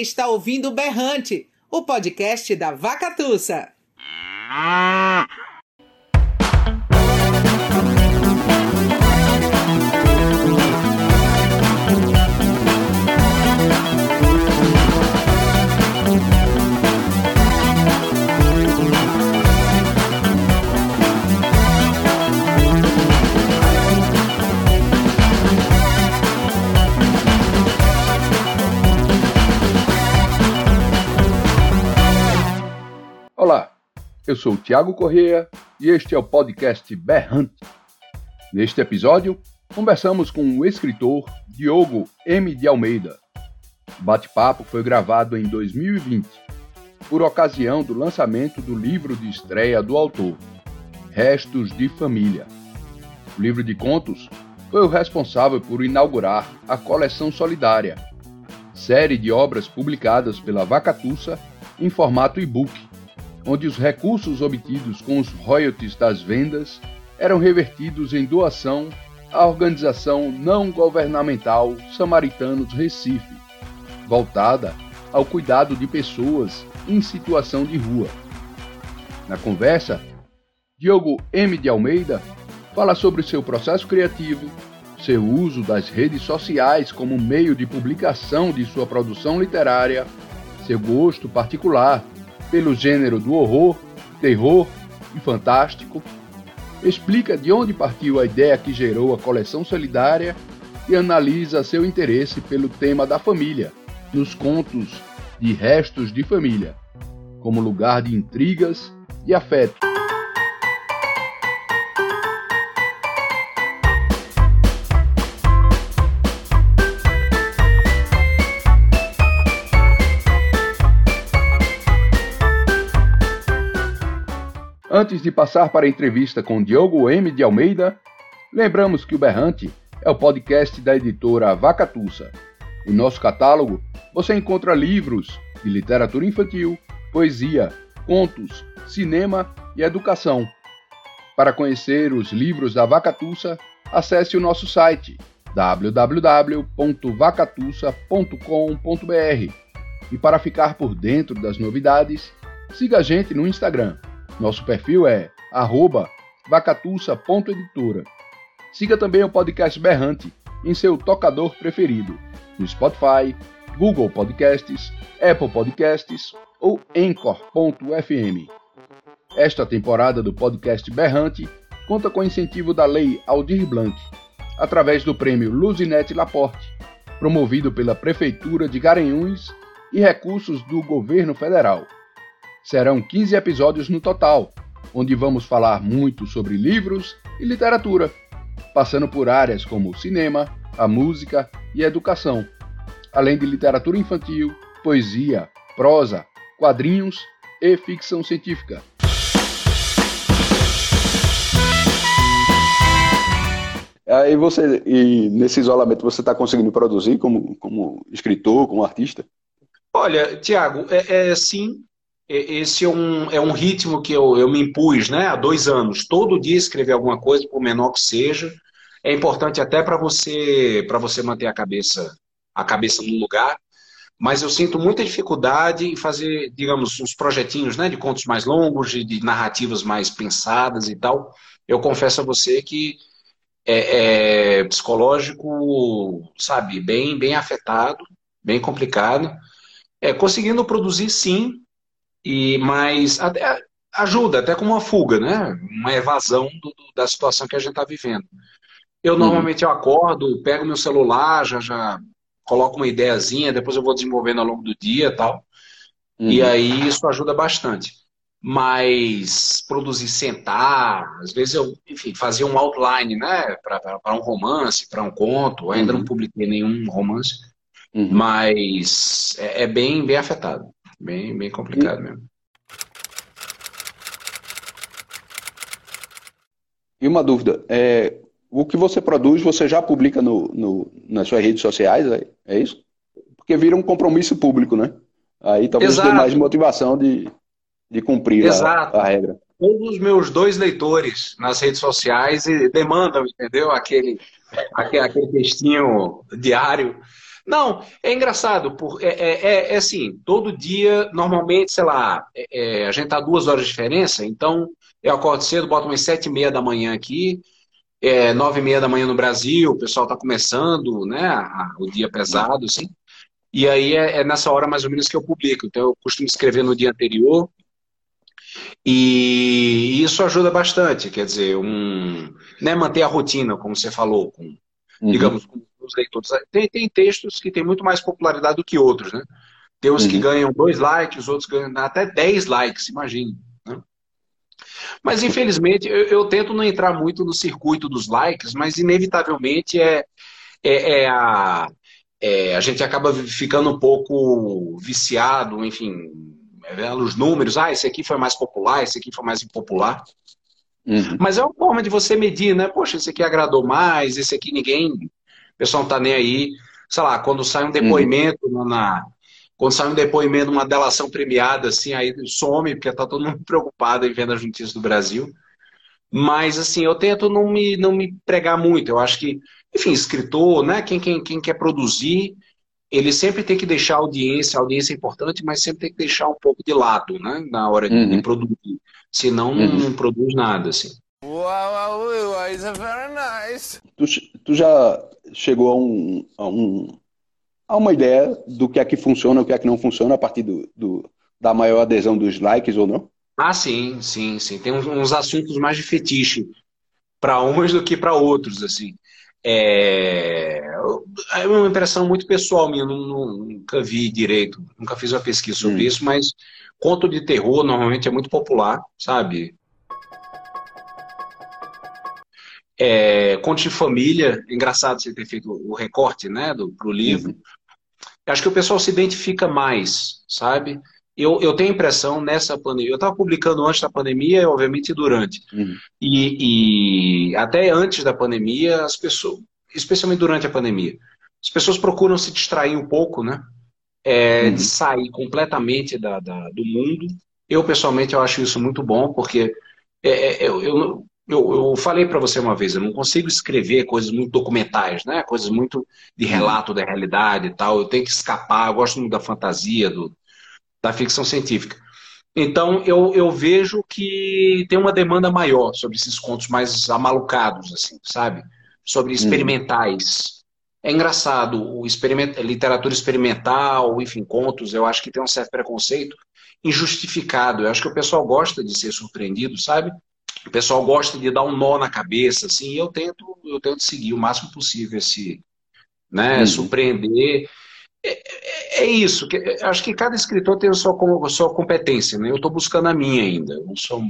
Está ouvindo Berrante, o podcast da Vacatussa. Olá, eu sou o Tiago Corrêa e este é o podcast Berrante. Neste episódio, conversamos com o escritor Diogo M. de Almeida. O bate-papo foi gravado em 2020, por ocasião do lançamento do livro de estreia do autor, Restos de Família. O livro de contos foi o responsável por inaugurar a Coleção Solidária, série de obras publicadas pela Vacatussa em formato e-book onde os recursos obtidos com os royalties das vendas eram revertidos em doação à organização não governamental Samaritanos Recife, voltada ao cuidado de pessoas em situação de rua. Na conversa, Diogo M. de Almeida fala sobre seu processo criativo, seu uso das redes sociais como meio de publicação de sua produção literária, seu gosto particular pelo gênero do horror, terror e fantástico, explica de onde partiu a ideia que gerou a coleção solidária e analisa seu interesse pelo tema da família nos contos de Restos de Família, como lugar de intrigas e afeto. Antes de passar para a entrevista com Diogo M. de Almeida, lembramos que o Berrante é o podcast da editora Vacatussa. Em nosso catálogo, você encontra livros de literatura infantil, poesia, contos, cinema e educação. Para conhecer os livros da Vacatussa, acesse o nosso site www.vacatussa.com.br. E para ficar por dentro das novidades, siga a gente no Instagram nosso perfil é vacatussa.editora. Siga também o podcast Berrante em seu tocador preferido, no Spotify, Google Podcasts, Apple Podcasts ou Anchor.fm. Esta temporada do podcast Berrante conta com incentivo da Lei Aldir Blanc, através do prêmio Luzinete Laporte, promovido pela Prefeitura de Garanhuns e recursos do Governo Federal. Serão 15 episódios no total, onde vamos falar muito sobre livros e literatura, passando por áreas como cinema, a música e a educação, além de literatura infantil, poesia, prosa, quadrinhos e ficção científica. Aí você, e nesse isolamento, você está conseguindo produzir como, como escritor, como artista? Olha, Tiago, é, é, sim, esse é um, é um ritmo que eu, eu me impus né, há dois anos. Todo dia escrever alguma coisa, por menor que seja. É importante até para você para você manter a cabeça a cabeça no lugar. Mas eu sinto muita dificuldade em fazer, digamos, uns projetinhos né, de contos mais longos, de, de narrativas mais pensadas e tal. Eu confesso a você que é, é psicológico, sabe, bem, bem afetado, bem complicado. É, conseguindo produzir, sim, e, mas até, ajuda, até como uma fuga, né? Uma evasão do, do, da situação que a gente está vivendo. Eu uhum. normalmente eu acordo, pego meu celular, já, já coloco uma ideiazinha, depois eu vou desenvolvendo ao longo do dia tal. Uhum. E aí isso ajuda bastante. Mas produzir sentar, às vezes eu, enfim, fazia um outline, né? Para um romance, para um conto. Ainda uhum. não publiquei nenhum romance, uhum. mas é, é, bem, bem afetado. Bem, bem complicado e, mesmo. E uma dúvida, é, o que você produz, você já publica no, no, nas suas redes sociais, é, é, isso? Porque vira um compromisso público, né? Aí talvez tenha mais motivação de, de cumprir a, a, regra. Um dos meus dois leitores nas redes sociais demandam, entendeu? Aquele, aquele, aquele textinho diário Não, é engraçado, por, é, é, é, é assim, todo dia, normalmente, sei lá, é, é, a gente tá duas horas de diferença, então eu acordo cedo, boto umas sete e meia da manhã aqui, é, nove e meia da manhã no Brasil, o pessoal está começando, né, a, o dia pesado, assim, e aí é, é, nessa hora mais ou menos que eu publico. Então eu costumo escrever no dia anterior, e isso ajuda bastante, quer dizer, um, né, manter a rotina, como você falou, com, uhum. digamos, com os leitores. Tem, tem textos que têm muito mais popularidade do que outros, né? Tem uns uhum. que ganham dois likes, outros ganham até dez likes, imagine. Né? Mas, infelizmente, eu, eu, tento não entrar muito no circuito dos likes, mas, inevitavelmente, é, é, é a, é, a gente acaba ficando um pouco viciado, enfim, é, os números. Ah, esse aqui foi mais popular, esse aqui foi mais impopular. Uhum. Mas é uma forma de você medir, né? Poxa, esse aqui agradou mais, esse aqui ninguém. O pessoal não tá nem aí. Sei lá, quando sai um depoimento uhum. na, quando sai um depoimento, uma delação premiada, assim, aí some, porque tá todo mundo preocupado em vendo as notícias do Brasil. Mas, assim, eu tento não me, não me pregar muito. Eu acho que, enfim, escritor, né? Quem, quem, quem quer produzir, ele sempre tem que deixar a audiência, a audiência é importante, mas sempre tem que deixar um pouco de lado, né? Na hora de, uhum. de produzir. Senão uhum. não, não produz nada, assim. Wow, wow, is very nice. Tu, tu já chegou a um, a um há uma ideia do que é que funciona, o que é que não funciona a partir do, do da maior adesão dos likes ou não? Ah, sim, sim, sim. Tem uns, uns assuntos mais de fetiche para uns do que para outros, assim. É... é uma impressão muito pessoal minha, nunca vi direito, nunca fiz uma pesquisa sobre hum. isso, mas conto de terror normalmente é muito popular, sabe? É, conto de família, engraçado você ter feito o recorte né, do, pro livro. Uhum. Acho que o pessoal se identifica mais, sabe? Eu, eu tenho a impressão nessa pandemia. Eu estava publicando antes da pandemia e, obviamente, durante. Uhum. E, e, até antes da pandemia, as pessoas, especialmente durante a pandemia, as pessoas procuram se distrair um pouco, né? É, uhum. De sair completamente da, da, do mundo. Eu, pessoalmente, eu acho isso muito bom, porque é, é eu, eu, eu, eu falei para você uma vez, eu não consigo escrever coisas muito documentais, né? Coisas muito de uhum. relato da realidade e tal. Eu tenho que escapar, eu gosto muito da fantasia, do, da ficção científica. Então, eu, eu vejo que tem uma demanda maior sobre esses contos mais amalucados, assim, sabe? Sobre uhum. experimentais. É engraçado, o experiment... literatura experimental, enfim, contos, eu acho que tem um certo preconceito injustificado. Eu acho que o pessoal gosta de ser surpreendido, sabe? O pessoal gosta de dar um nó na cabeça, assim, eu tento, eu tento seguir o máximo possível esse, né, uhum. surpreender. É, é, é isso, que, acho que cada escritor tem a sua, a sua competência, né? Eu estou buscando a minha ainda. Eu não sou,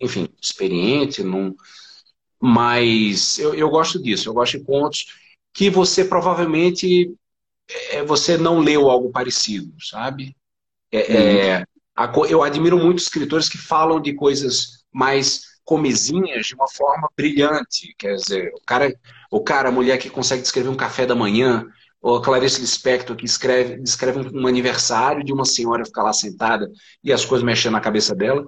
enfim, experiente, não, mas eu, eu gosto disso. Eu gosto de contos que você provavelmente é, você não leu algo parecido, sabe? É, é uhum. a, eu admiro muito escritores que falam de coisas mais comezinhas de uma forma brilhante. Quer dizer, o cara, o cara, a mulher que consegue descrever um café da manhã, ou a Clarice Lispector que escreve, descreve um aniversário de uma senhora ficar lá sentada e as coisas mexendo na cabeça dela.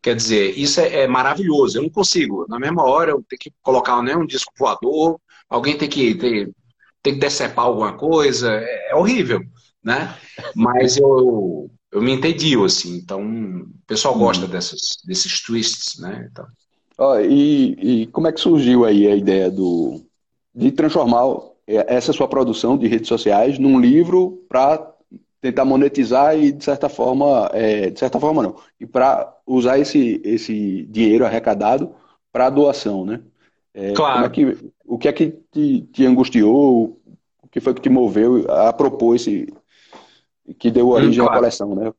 Quer dizer, isso é, é, maravilhoso. Eu não consigo. Na mesma hora, eu tenho que colocar né, um disco voador, alguém tem que, tem, tem que decepar alguma coisa. É, é horrível, né? Mas eu, eu me entedio, assim. Então, o pessoal hum. gosta dessas, desses twists, né? Então. Oh, e, e como é que surgiu aí a ideia do, de transformar essa sua produção de redes sociais num livro para tentar monetizar e de certa forma, é, de certa forma não, e para usar esse, esse dinheiro arrecadado para doação, né? É, claro. É que, o que é que te, te angustiou? O que foi que te moveu a propor esse, que deu origem claro. à coleção, né?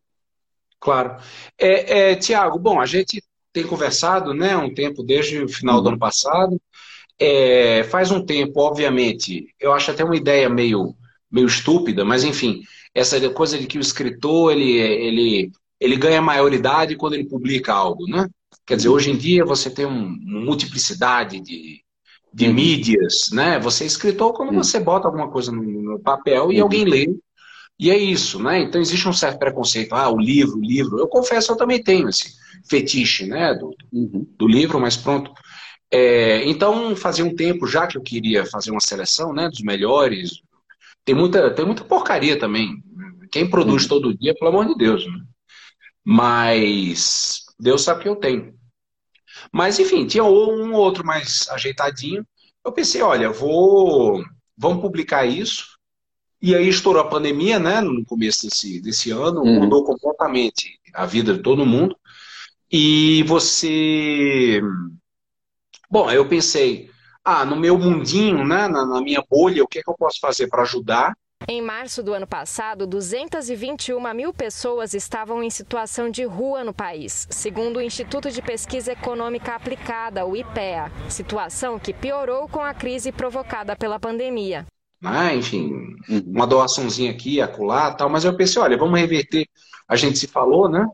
Claro. É, é, Tiago, bom, a gente tem conversado né, um tempo desde o final uhum. do ano passado. É, faz um tempo, obviamente, eu acho até uma ideia meio, meio estúpida, mas enfim, essa coisa de que o escritor ele, ele, ele ganha maioridade quando ele publica algo, né? Quer dizer, hoje em dia você tem uma multiplicidade de, de uhum. mídias, né? Você é escritor quando uhum. você bota alguma coisa no, no papel e uhum. alguém lê e é isso, né? Então existe um certo preconceito. Ah, o livro, o livro. Eu confesso, eu também tenho esse fetiche, né? Do, uhum. do livro, mas pronto. É, então, fazia um tempo já que eu queria fazer uma seleção, né? Dos melhores. tem muita, tem muita porcaria também. Quem produz uhum. todo dia, pelo amor de Deus. Né? Mas Deus sabe que eu tenho. Mas, enfim, tinha um outro mais ajeitadinho. Eu pensei, olha, vou, vamos publicar isso. E aí estourou a pandemia, né? No começo desse, desse ano, uhum. mudou completamente a vida de todo mundo. E você. Bom, eu pensei, ah, no meu mundinho, né, na, na minha bolha, o que, é que eu posso fazer para ajudar? Em março do ano passado, 221 mil pessoas estavam em situação de rua no país, segundo o Instituto de Pesquisa Econômica Aplicada, o IPEA, situação que piorou com a crise provocada pela pandemia. Ah, enfim, uma doaçãozinha aqui, acolá, tal, mas eu pensei, olha, vamos reverter, a gente se falou, né?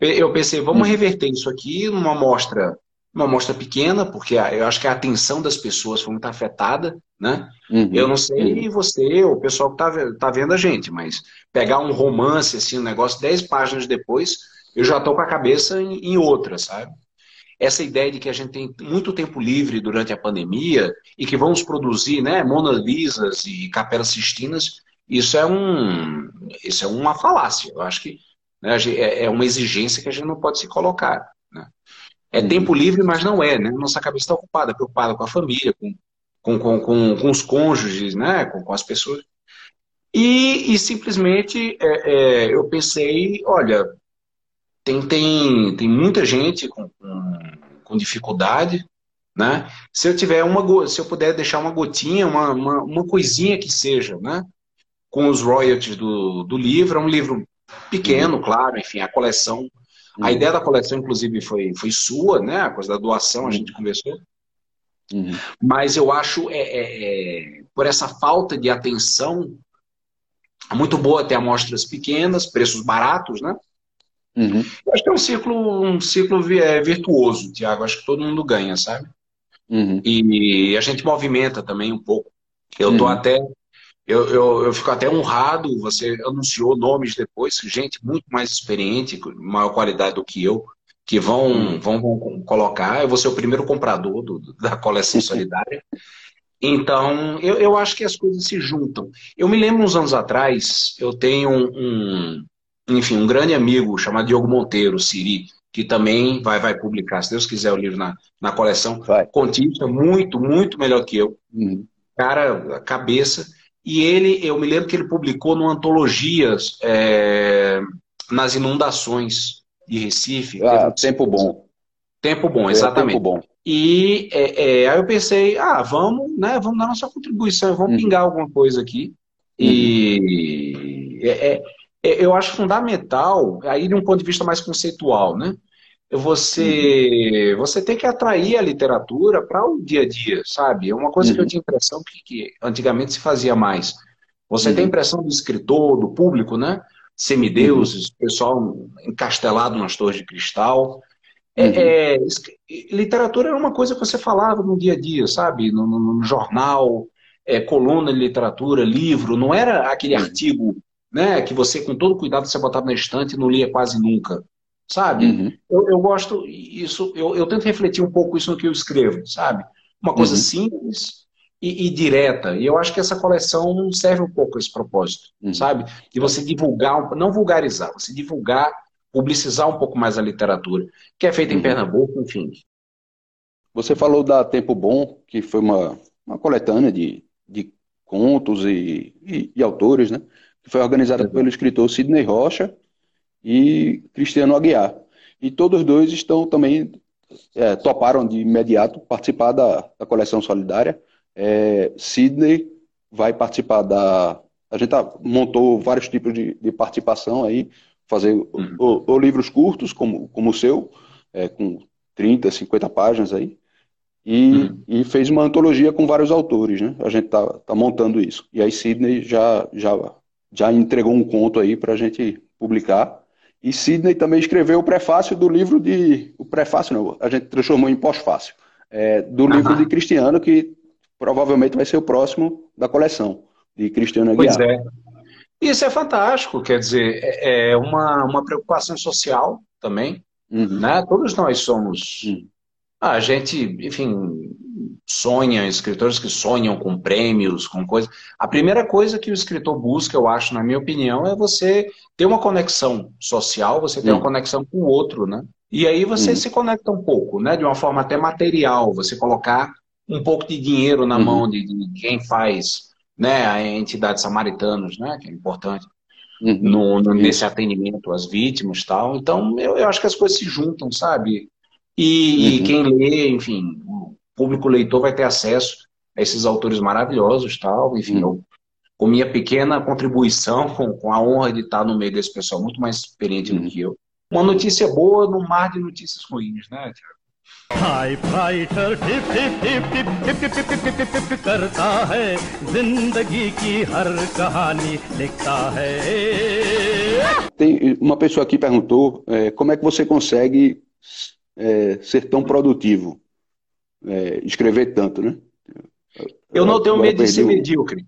Eu pensei, vamos hum. reverter isso aqui numa amostra uma amostra pequena, porque eu acho que a atenção das pessoas foi muito afetada, né? Uhum, eu não sei uhum. você, o pessoal que tá, tá vendo a gente, mas pegar um romance, assim, um negócio, dez páginas depois, eu já estou com a cabeça em, em outra, sabe? Essa ideia de que a gente tem muito tempo livre durante a pandemia e que vamos produzir, né, Mona Lisas e Capelas Sistinas, isso é um, isso é uma falácia. Eu acho que né, é, é uma exigência que a gente não pode se colocar. Né? É tempo livre, mas não é, né? Nossa cabeça está ocupada, preocupada com a família, com, com, com, com, com os cônjuges, né? Com, com as pessoas. E, e simplesmente é, é, eu pensei, olha, tem, tem, tem muita gente com, com, com, dificuldade, né? Se eu tiver uma, se eu puder deixar uma gotinha, uma, uma, uma coisinha que seja, né? Com os royalties do, do livro, é um livro pequeno, uhum. claro, enfim, a coleção a ideia da coleção, inclusive, foi, foi sua, né? A coisa da doação, a gente conversou. Uhum. Mas eu acho, é, é, é, por essa falta de atenção, muito boa ter amostras pequenas, preços baratos, né? Uhum. Acho que é um ciclo, um ciclo é, virtuoso, Tiago. Acho que todo mundo ganha, sabe? Uhum. E a gente movimenta também um pouco. Eu tô uhum. até eu, eu, eu, fico até honrado, você anunciou nomes depois, gente muito mais experiente, maior qualidade do que eu, que vão, hum. vão, vão colocar. Eu vou ser o primeiro comprador do, da coleção solidária. Então, eu, eu acho que as coisas se juntam. Eu me lembro uns anos atrás, eu tenho um enfim, um grande amigo chamado Diogo Monteiro, Siri, que também vai, vai publicar, se Deus quiser, o livro na, na coleção. Vai. Contista, muito, muito melhor que eu. Uhum. Cara, cabeça. E ele, eu me lembro que ele publicou numa antologia é, nas inundações de Recife. Ah, tempo bom. Tempo bom, exatamente. É, tempo bom. E é, é, aí eu pensei, ah, vamos, né, vamos dar nossa contribuição, vamos uhum. pingar alguma coisa aqui. Uhum. E é, é, é, eu acho fundamental, aí de um ponto de vista mais conceitual, né? você uhum. você tem que atrair a literatura para o dia a dia, sabe? É uma coisa uhum. que eu uhum. tinha impressão que, que, antigamente se fazia mais. Você uhum. tem a impressão do escritor, do público, né? Semideuses, uhum. pessoal encastelado nas torres de cristal. É, é, literatura era uma coisa que você falava no dia a dia, sabe? No, no, no jornal, é, coluna de literatura, livro. Não era aquele artigo né, que você, com todo cuidado, você botava na estante e não lia quase nunca sabe? Uhum. Eu, eu, gosto, isso, eu, eu, tento refletir um pouco isso no que eu escrevo, sabe? Uma coisa uhum. simples e, e, direta. E eu acho que essa coleção serve um pouco a esse propósito, uhum. sabe? De você divulgar, não vulgarizar, você divulgar, publicizar um pouco mais a literatura, que é feita em uhum. Pernambuco, enfim. Você falou da Tempo Bom, que foi uma, uma coletânea de, de contos e, e, e autores, né? Que foi organizada pelo escritor Sidney Rocha e Cristiano Aguiar. E todos dois estão também, é, toparam de imediato participar da, da coleção solidária. É, Sidney vai participar da. A gente tá, montou vários tipos de, de participação aí, fazer uhum. ou, livros curtos, como, como o seu, é, com 30, 50 páginas aí, e, uhum. e, fez uma antologia com vários autores, né? A gente tá, tá montando isso. E aí Sidney já, já, já entregou um conto aí para a gente publicar. E Sidney também escreveu o prefácio do livro de. O prefácio não, a gente transformou em pós-fácil. É, do livro de Cristiano, que provavelmente vai ser o próximo da coleção, de Cristiano Aguiar. Pois é. Isso é fantástico, quer dizer, é, é uma, uma preocupação social também. Uhum. Né? Todos nós somos. Uhum. A gente, enfim, sonha, escritores que sonham com prêmios, com coisas. A primeira coisa que o escritor busca, eu acho, na minha opinião, é você ter uma conexão social, você ter uma conexão com o outro, né? E aí você uhum. se conecta um pouco, né? De uma forma até material, você colocar um pouco de dinheiro na uhum. mão de, de, quem faz, né? A entidade samaritanos, né? Que é importante. Uhum. No, no, nesse atendimento às vítimas tal. Então, eu, eu acho que as coisas se juntam, sabe? E, e, uhum. quem lê, enfim, público leitor vai ter acesso a esses autores maravilhosos tal. Enfim, uhum. eu, com minha pequena contribuição, com, com, a honra de estar no meio desse pessoal muito mais experiente do uhum. que eu. Uma notícia boa no mar de notícias ruins, né, Tiago? Fighter tip tip tip tip tip tip tip tip tip करता है जिंदगी की हर कहानी लिखता है Tem uma pessoa aqui perguntou é, como é que você consegue é, ser tão produtivo, é, escrever tanto, né? Eu não tenho medo de ser medíocre.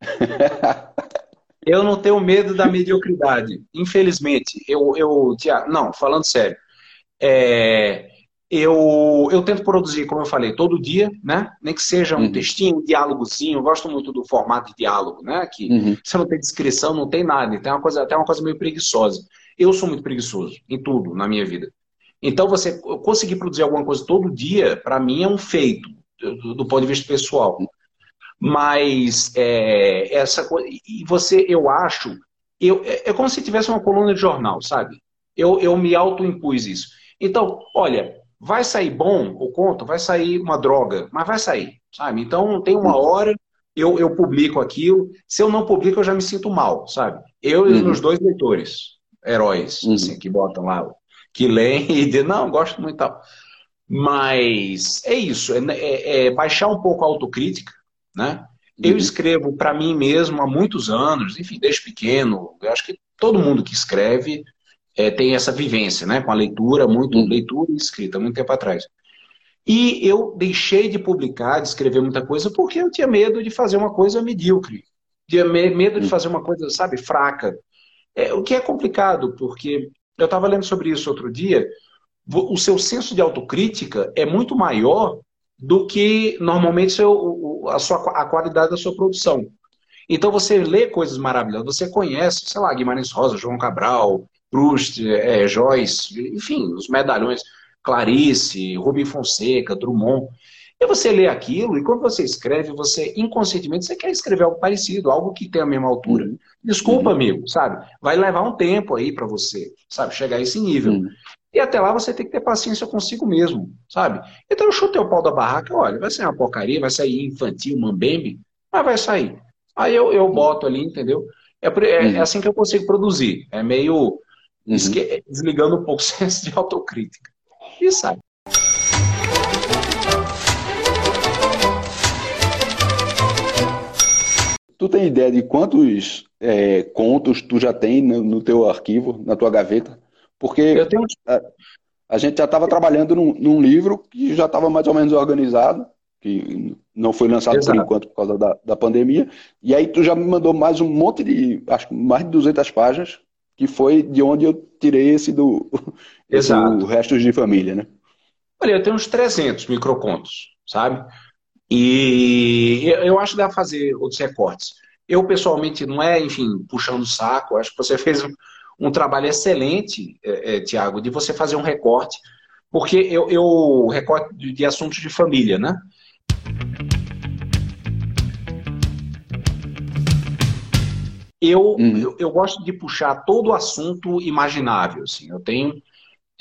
eu não tenho medo da mediocridade. Infelizmente, eu, eu não, falando sério, é, eu, eu tento produzir, como eu falei, todo dia, né? Nem que seja um uhum. textinho, um diálogozinho. Eu gosto muito do formato de diálogo, né? Que uhum. você não tem descrição, não tem nada. Tem uma coisa, até uma coisa meio preguiçosa. Eu sou muito preguiçoso em tudo na minha vida. Então, você conseguir produzir alguma coisa todo dia, para mim, é um feito, do, do, ponto de vista pessoal. Mas é, essa coisa. E você, eu acho. Eu, é, é como se tivesse uma coluna de jornal, sabe? Eu, eu me auto-impus isso. Então, olha, vai sair bom o conto, vai sair uma droga, mas vai sair, sabe? Então tem uma hora, eu, eu publico aquilo, se eu não publico eu já me sinto mal, sabe? Eu e os uhum. meus dois leitores, heróis, uhum. assim, que botam lá, que leem e dizem, não, gosto muito e tal. Mas é isso, é, é, é baixar um pouco a autocrítica, né? Eu uhum. escrevo para mim mesmo há muitos anos, enfim, desde pequeno. Eu acho que todo mundo que escreve é, tem essa vivência, né? Com a leitura, muito uhum. leitura e escrita, muito tempo atrás. E eu deixei de publicar, de escrever muita coisa, porque eu tinha medo de fazer uma coisa medíocre. Tinha medo de uhum. fazer uma coisa, sabe, fraca. É, o que é complicado, porque eu estava lendo sobre isso outro dia. O seu senso de autocrítica é muito maior do que normalmente seu, a, sua, a qualidade da sua produção. Então você lê coisas maravilhosas, você conhece, sei lá, Guimarães Rosa, João Cabral, Proust, é, Joyce, enfim, os medalhões, Clarice, Rubem Fonseca, Drummond. E você lê aquilo e quando você escreve, você inconscientemente você quer escrever algo parecido, algo que tenha a mesma altura. Uhum. Desculpa, uhum. amigo, sabe? Vai levar um tempo aí para você, sabe, chegar a esse nível. Uhum. E até lá você tem que ter paciência consigo mesmo, sabe? Então eu chutei o pau da barraca, olha, vai sair uma porcaria, vai sair infantil, mambembe, mas vai sair. Aí eu, eu boto ali, entendeu? É, é, é assim que eu consigo produzir. É meio Uhum. Desligando um pouco o senso de autocrítica. E sai. Tu tem ideia de quantos é, contos tu já tem no, no, teu arquivo, na tua gaveta? Porque tenho... a, a, gente já estava trabalhando num, num, livro que já estava mais ou menos organizado, que não foi lançado Exato. por enquanto por causa da, da pandemia. E aí tu já me mandou mais um monte de, acho mais de 200 páginas que foi de onde eu tirei esse do, esse do Restos de Família, né? Olha, eu tenho uns 300 microcontos, sabe? E eu acho que dá pra fazer outros recortes. Eu, pessoalmente, não é, enfim, puxando o saco, acho que você fez um, um trabalho excelente, é, é, Tiago, de você fazer um recorte, porque eu, eu recorte de, de assuntos de família, né? eu, uhum. eu, eu, gosto de puxar todo o assunto imaginável. Assim. Eu tenho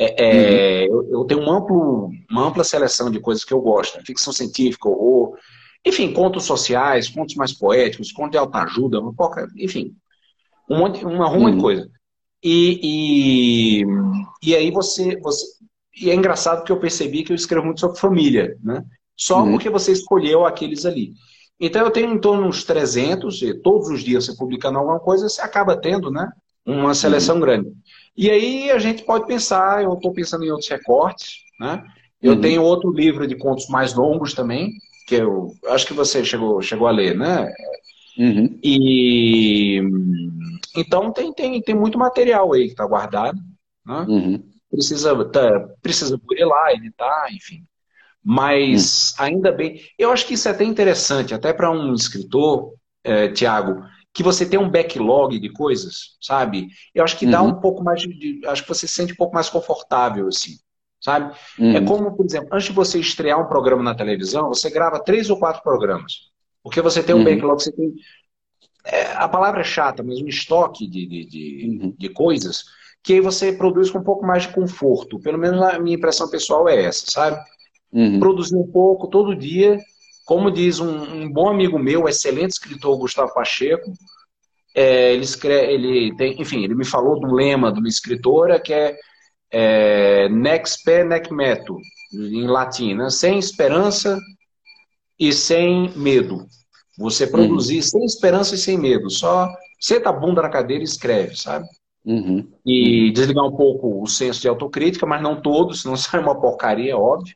é, é, uhum. eu, eu, tenho um amplo, uma ampla seleção de coisas que eu gosto. Né? Ficção científica, horror, enfim, contos sociais, contos mais poéticos, contos de alta ajuda, enfim, um monte, uma ruma uhum. de coisa. E, e, e aí você, você. E é engraçado que eu percebi que eu escrevo muito sobre família, né? Só uhum. porque você escolheu aqueles ali. Então eu tenho em torno de uns 300, e todos os dias você publicando alguma coisa, você acaba tendo né, uma seleção uhum. grande. E aí a gente pode pensar, eu estou pensando em outros recortes, né? Eu uhum. tenho outro livro de contos mais longos também, que eu acho que você chegou, chegou a ler, né? Uhum. E então tem, tem, tem muito material aí que está guardado, né? Uhum. Precisa, tá, precisa burilar, editar, enfim. Mas hum. ainda bem. Eu acho que isso é até interessante, até para um escritor, é, Tiago, que você tem um backlog de coisas, sabe? Eu acho que dá uhum. um pouco mais de. Acho que você se sente um pouco mais confortável, assim. Sabe? É uhum. É como, por exemplo, antes de você estrear um programa na televisão, você grava três ou quatro programas. Porque você tem um uhum. backlog, você tem. É, a palavra é chata, mas um estoque de, de, de, uhum. de coisas que aí você produz com um pouco mais de conforto. Pelo menos a minha impressão pessoal é essa, sabe? Uhum. Produzir um pouco todo dia. Como diz um, um bom amigo meu, excelente escritor, Gustavo Pacheco, é, ele, escreve, ele tem, enfim, ele me falou do lema de uma escritora que é, é Nex pe nec meto, em latim, né? sem esperança e sem medo. Você produzir uhum. sem esperança e sem medo. Só senta a bunda na cadeira e escreve, sabe? Uhum. E desligar um pouco o senso de autocrítica, mas não todos, senão sai uma porcaria, óbvio.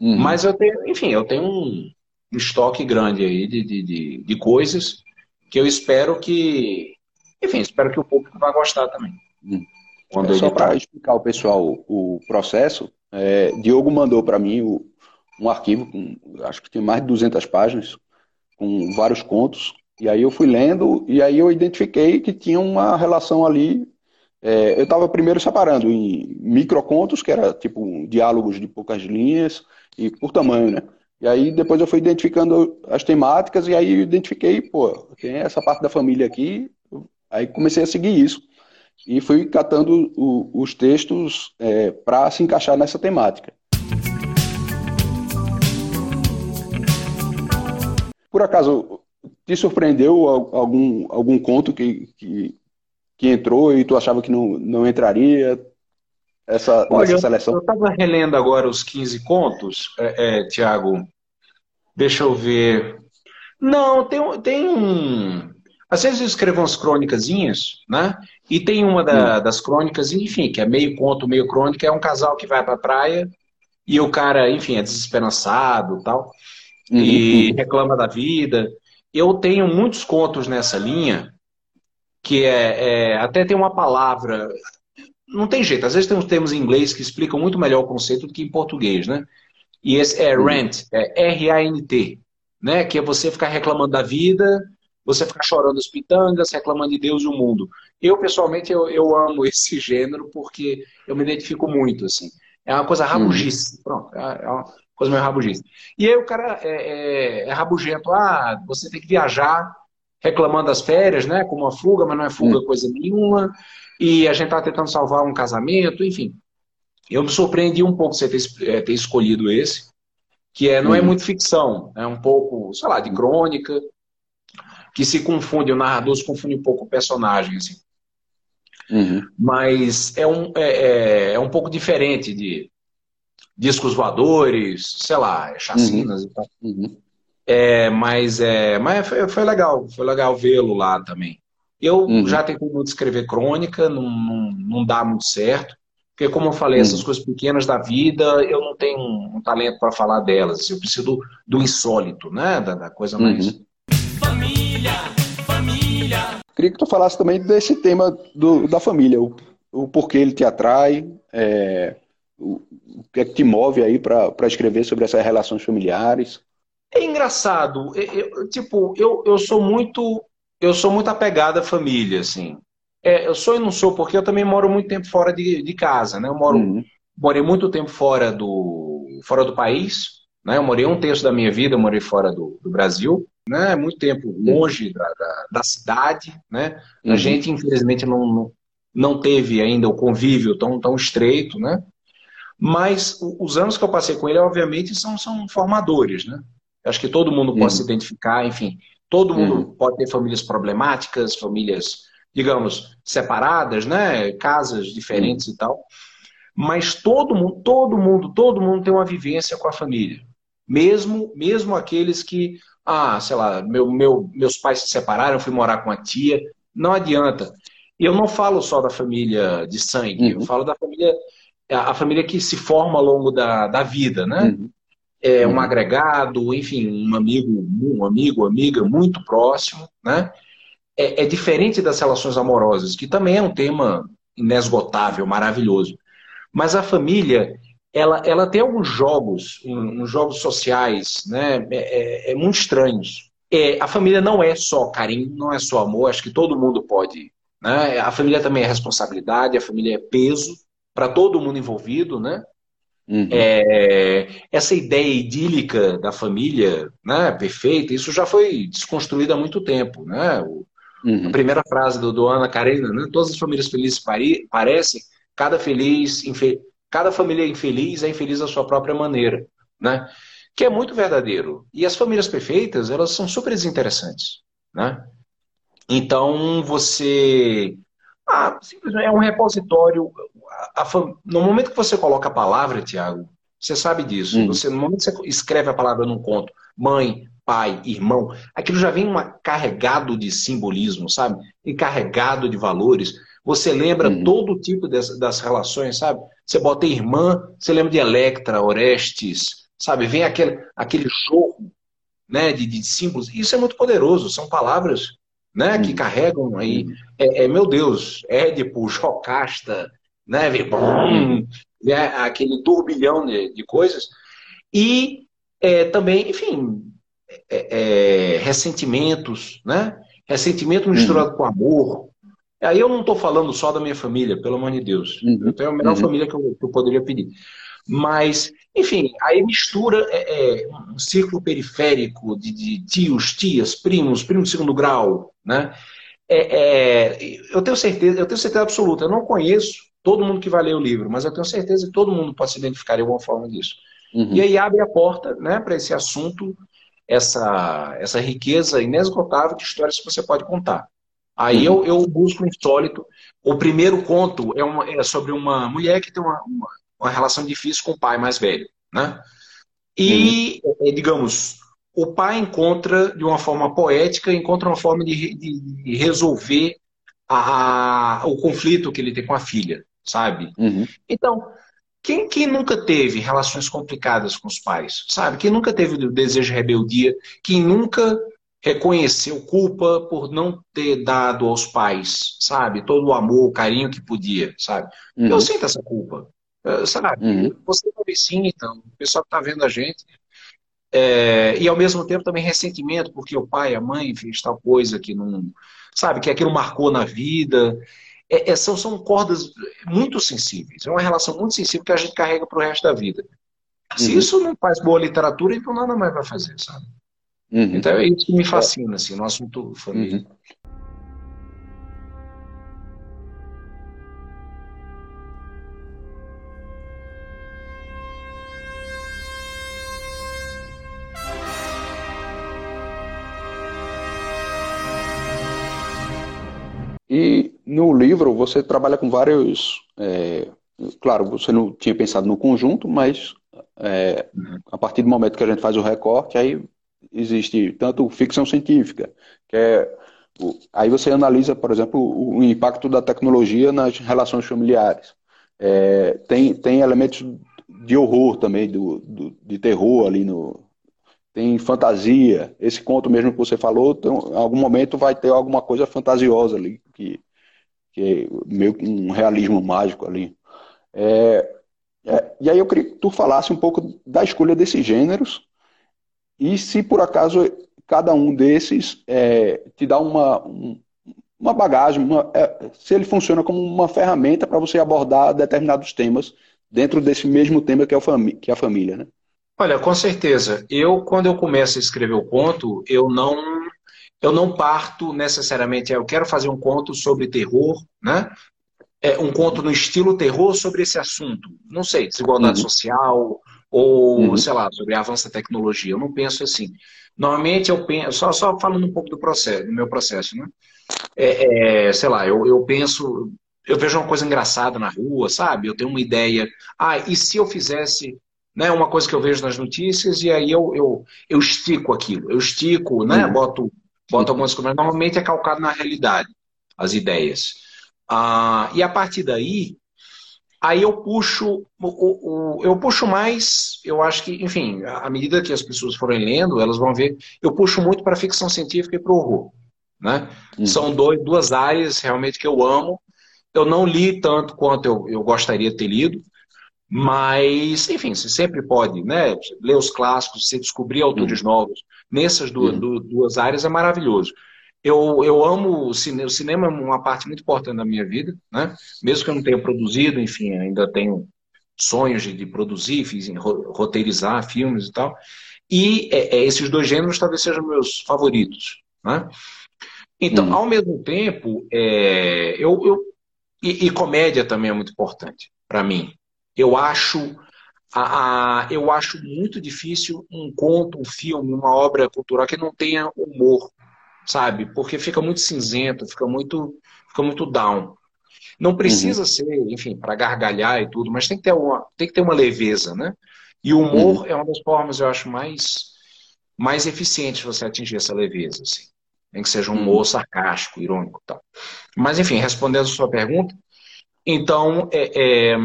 Uhum. Mas eu tenho, enfim, eu tenho um estoque grande aí de, de, de, de coisas que eu espero que, enfim, espero que o público vá gostar também. Hum. É só para explicar ao pessoal o processo, é, Diogo mandou para mim o, um arquivo, com, acho que tem mais de 200 páginas, com vários contos, e aí eu fui lendo, e aí eu identifiquei que tinha uma relação ali. É, eu estava primeiro separando em microcontos, que era tipo diálogos de poucas linhas, e por tamanho, né? E aí depois eu fui identificando as temáticas e aí eu identifiquei, pô, tem essa parte da família aqui, aí comecei a seguir isso. E fui catando o, os textos é, para se encaixar nessa temática. Por acaso, te surpreendeu algum, algum conto que, que, que entrou e tu achava que não, não entraria? Essa, Olha, seleção? Eu estava relendo agora os 15 contos, é, é, Tiago. Deixa eu ver. Não, tem, tem um. Às vezes eu escrevo umas crônicasinhas, né? E tem uma da, hum. das crônicas, enfim, que é meio conto, meio crônica, é um casal que vai para a praia e o cara, enfim, é desesperançado tal, uhum. e reclama da vida. Eu tenho muitos contos nessa linha, que é, é até tem uma palavra, não tem jeito. Às vezes tem uns termos em inglês que explicam muito melhor o conceito do que em português, né? E esse é rant, é R-A-N-T, né? Que é você ficar reclamando da vida, você ficar chorando as pitangas, reclamando de Deus e o mundo. Eu, pessoalmente, eu, eu amo esse gênero porque eu me identifico muito, assim. É uma coisa rabugice. Hum. Pronto, é, é uma coisa meio rabugice. E aí o cara é, é, é rabugento. Ah, você tem que viajar reclamando das férias, né? Como uma fuga, mas não é fuga hum. coisa nenhuma e a gente está tentando salvar um casamento, enfim. Eu me surpreendi um pouco você ter, é, ter escolhido esse, que é, não é uhum. muito ficção, é um pouco, sei lá, de crônica, que se confunde, o narrador se confunde um pouco o personagem, assim. Uhum. Mas é um, é, é, é, um pouco diferente de discos voadores, sei lá, chacinas uhum. e tal. Uhum. É, mas é, mas foi, foi legal, foi legal vê-lo lá também. Eu uhum. já tentei muito escrever crônica, não, não, não, dá muito certo. Porque, como eu falei, uhum. essas coisas pequenas da vida, eu não tenho um, um talento para falar delas. Eu preciso do, do insólito, né? Da, da coisa mais. Uhum. Família, família. Queria que tu falasse também desse tema do, da família, o, o porquê ele te atrai, é, o, o que é que te move aí para escrever sobre essas relações familiares. É engraçado. Eu, eu, tipo, eu, eu sou muito eu sou muito apegado à família, assim. É, eu sou e não sou, porque eu também moro muito tempo fora de, de casa, né? Eu moro, uhum. morei muito tempo fora do, fora do país, né? Eu morei um terço da minha vida, eu morei fora do, do Brasil, né? Muito tempo longe da, da, da cidade, né? Uhum. A gente, infelizmente, não, não, não teve ainda o convívio tão, tão estreito, né? Mas os anos que eu passei com ele, obviamente, são, são formadores, né? Eu acho que todo mundo pode uhum. se identificar, enfim. Todo mundo uhum. pode ter famílias problemáticas, famílias, digamos, separadas, né? Casas diferentes uhum. e tal. Mas todo mundo, todo mundo, todo mundo tem uma vivência com a família. Mesmo, mesmo aqueles que, ah, sei lá, meu, meu, meus pais se separaram, eu fui morar com a tia. Não adianta. Eu não falo só da família de sangue, uhum. eu falo da família, a família que se forma ao longo da, da vida, né? Uhum é, um uhum. agregado, enfim, um amigo, um amigo, amiga muito próximo, né? É, é, diferente das relações amorosas, que também é um tema inesgotável, maravilhoso. Mas a família, ela, ela tem alguns jogos, uns jogos sociais, né, é, é, é muito estranhos. É, a família não é só carinho, não é só amor, acho que todo mundo pode. Né? A família também é responsabilidade, a família é peso para todo mundo envolvido, né? Uhum. É, essa ideia idílica da família, né, perfeita, isso já foi desconstruído há muito tempo, né? O, uhum. A primeira frase do, do Ana Karenina, né? Todas as famílias felizes pare, parecem, cada feliz, cada família infeliz é infeliz da sua própria maneira, né? Que é muito verdadeiro. E as famílias perfeitas, elas são super desinteressantes, né? Então, você ah, simplesmente é um repositório a, no momento que você coloca a palavra, Tiago, você sabe disso. Hum. Você, no momento que você escreve a palavra num conto, mãe, pai, irmão, aquilo já vem uma, carregado de simbolismo, sabe? E carregado de valores. Você lembra hum. todo tipo das, das relações, sabe? Você bota irmã, você lembra de Electra, Orestes, sabe? Vem aquele, aquele jogo né, de, de símbolos. Isso é muito poderoso. São palavras né, que carregam aí. Hum. É, é, meu Deus, Édipo, Jocasta, né? Bum, né? Aquele turbilhão de, de coisas. E é, também, enfim, é, é, ressentimentos, né? Ressentimento misturado uhum. com amor. Aí eu não estou falando só da minha família, pelo amor de Deus. Uhum. Eu tenho a melhor uhum. família que eu, que eu, poderia pedir. Mas, enfim, aí mistura é, é, um círculo periférico de, de, tios, tias, primos, primos de segundo grau, né? É, é, eu tenho certeza, eu tenho certeza absoluta, eu não conheço todo mundo que vai ler o livro, mas eu tenho certeza que todo mundo pode se identificar de alguma forma disso. Uhum. E aí abre a porta né, para esse assunto, essa, essa riqueza inesgotável de histórias que você pode contar. Aí uhum. eu, eu busco um insólito. O primeiro conto é, uma, é sobre uma mulher que tem uma, uma, uma, relação difícil com o pai mais velho. Né? E, uhum. É, digamos, o pai encontra, de uma forma poética, encontra uma forma de, de, de resolver a, a, o conflito que ele tem com a filha sabe? Uhum. Então, quem, quem nunca teve relações complicadas com os pais, sabe? Quem nunca teve o desejo de rebeldia, quem nunca reconheceu culpa por não ter dado aos pais, sabe? Todo o amor, o carinho que podia, sabe? Uhum. Eu sinto essa culpa, eh, sabe? Uhum. Você talvez sim, então, o pessoal que está vendo a gente. É, e ao mesmo tempo também ressentimento, porque o pai, a mãe fez tal coisa que não. Sabe, que aquilo marcou na vida é, é, são, são cordas muito sensíveis. É uma relação muito sensível que a gente carrega para o resto da vida. Se uhum. isso não faz boa literatura, então nada mais vai fazer, sabe? Uhum. Então é isso que me fascina, assim, no assunto família. Uhum. No livro você trabalha com vários. É, claro, você não tinha pensado no conjunto, mas é, a partir do momento que a gente faz o recorte, aí existe tanto ficção científica, que é. Aí você analisa, por exemplo, o impacto da tecnologia nas relações familiares. É, tem, tem elementos de horror também, do, do, de terror ali no. Tem fantasia. Esse conto mesmo que você falou, em algum momento vai ter alguma coisa fantasiosa ali, que, que é meio que um realismo mágico ali. É, é, e aí eu queria que tu falasse um pouco da escolha desses gêneros e se por acaso cada um desses é, te dá uma, um, uma bagagem, uma, é, se ele funciona como uma ferramenta para você abordar determinados temas dentro desse mesmo tema que é, que é a família, né? Olha, com certeza. Eu, quando eu começo a escrever o conto, eu não eu não parto necessariamente, eu quero fazer um conto sobre terror, né? É, um conto no estilo terror sobre esse assunto. Não sei, desigualdade uhum. social ou, uhum. sei lá, sobre avanço da tecnologia. Eu não penso assim. Normalmente eu penso, só, só falando um pouco do processo, do meu processo, né? É, é, sei lá, eu, eu penso, eu vejo uma coisa engraçada na rua, sabe? Eu tenho uma ideia. Ah, e se eu fizesse né, uma coisa que eu vejo nas notícias e aí eu, eu, eu estico aquilo. Eu estico, né? Uhum. Boto Bota algumas coisas, mas normalmente é calcado na realidade, as ideias. Ah, e a partir daí, aí eu puxo, o, o, eu puxo mais, eu acho que, enfim, à medida que as pessoas forem lendo, elas vão ver, eu puxo muito para ficção científica e para o horror. Né? Uhum. São dois, duas áreas realmente que eu amo. Eu não li tanto quanto eu, eu gostaria de ter lido, Mas, enfim, você sempre pode né, ler os clássicos, você descobrir autores uhum. novos. Nessas duas, uhum. duas áreas é maravilhoso. Eu, eu amo o cinema, o cinema é uma parte muito importante da minha vida, né? Mesmo que eu não tenha produzido, enfim, ainda tenho sonhos de, de produzir, fiz, roteirizar filmes e tal. E é, é, esses dois gêneros talvez sejam meus favoritos, né? Então, hum. ao mesmo tempo, é, eu, eu e, e, comédia também é muito importante para mim. Eu acho a, a, eu acho muito difícil um conto, um filme, uma obra cultural que não tenha humor sabe? Porque fica muito cinzento, fica muito, fica muito down. Não precisa uhum. ser, enfim, para gargalhar e tudo, mas tem que ter uma, tem que ter uma leveza, né? E o humor uhum. é uma das formas, eu acho, mais, mais eficientes de você atingir essa leveza, assim. Nem que seja um humor uhum. sarcástico, irônico e tal. Mas, enfim, respondendo a sua pergunta, então, é, é,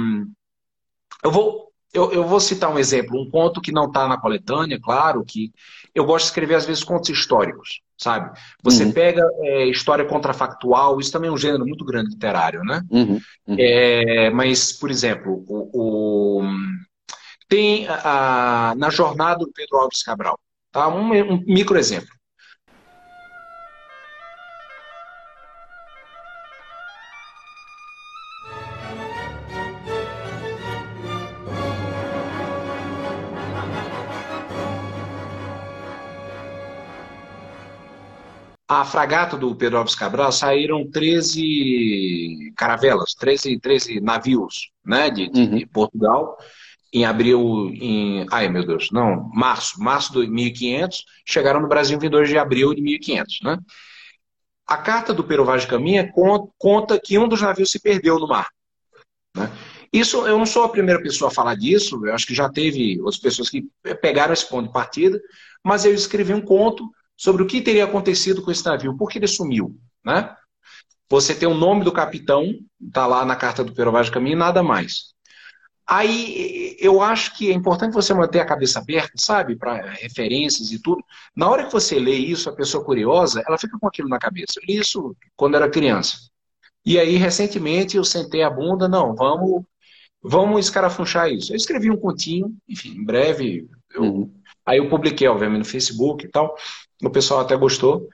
eu, vou, eu, eu, vou citar um exemplo, um conto que não está na coletânea, claro, que eu gosto de escrever, às vezes, contos históricos sabe? Você uhum. pega é, história contrafactual, isso também é um gênero muito grande literário, né? Uhum. Uhum. É, mas, por exemplo, o, o tem a, na jornada do Pedro Alves Cabral, tá? um, um micro exemplo. A fragata do Pedro Alves Cabral saíram 13 caravelas, 13, 13 navios né, de, de, uhum. de Portugal em abril, em. Ai meu Deus, não, março, março de 1500, chegaram no Brasil em 2 de abril de 1500. Né? A carta do Pero Vaz de Caminha conta que um dos navios se perdeu no mar. Né? Isso, eu não sou a primeira pessoa a falar disso, eu acho que já teve outras pessoas que pegaram esse ponto de partida, mas eu escrevi um conto sobre o que teria acontecido com esse navio, por que ele sumiu, né? Você tem o nome do capitão, está lá na carta do Perovage Caminho, nada mais. Aí eu acho que é importante você manter a cabeça aberta, sabe, para referências e tudo. Na hora que você lê isso, a pessoa curiosa, ela fica com aquilo na cabeça. Eu li isso quando era criança. E aí, recentemente, eu sentei a bunda, não, vamos, vamos escarafunchar isso. Eu escrevi um continho, enfim, em breve, eu, uhum. aí eu publiquei, obviamente, no Facebook e tal o pessoal até gostou.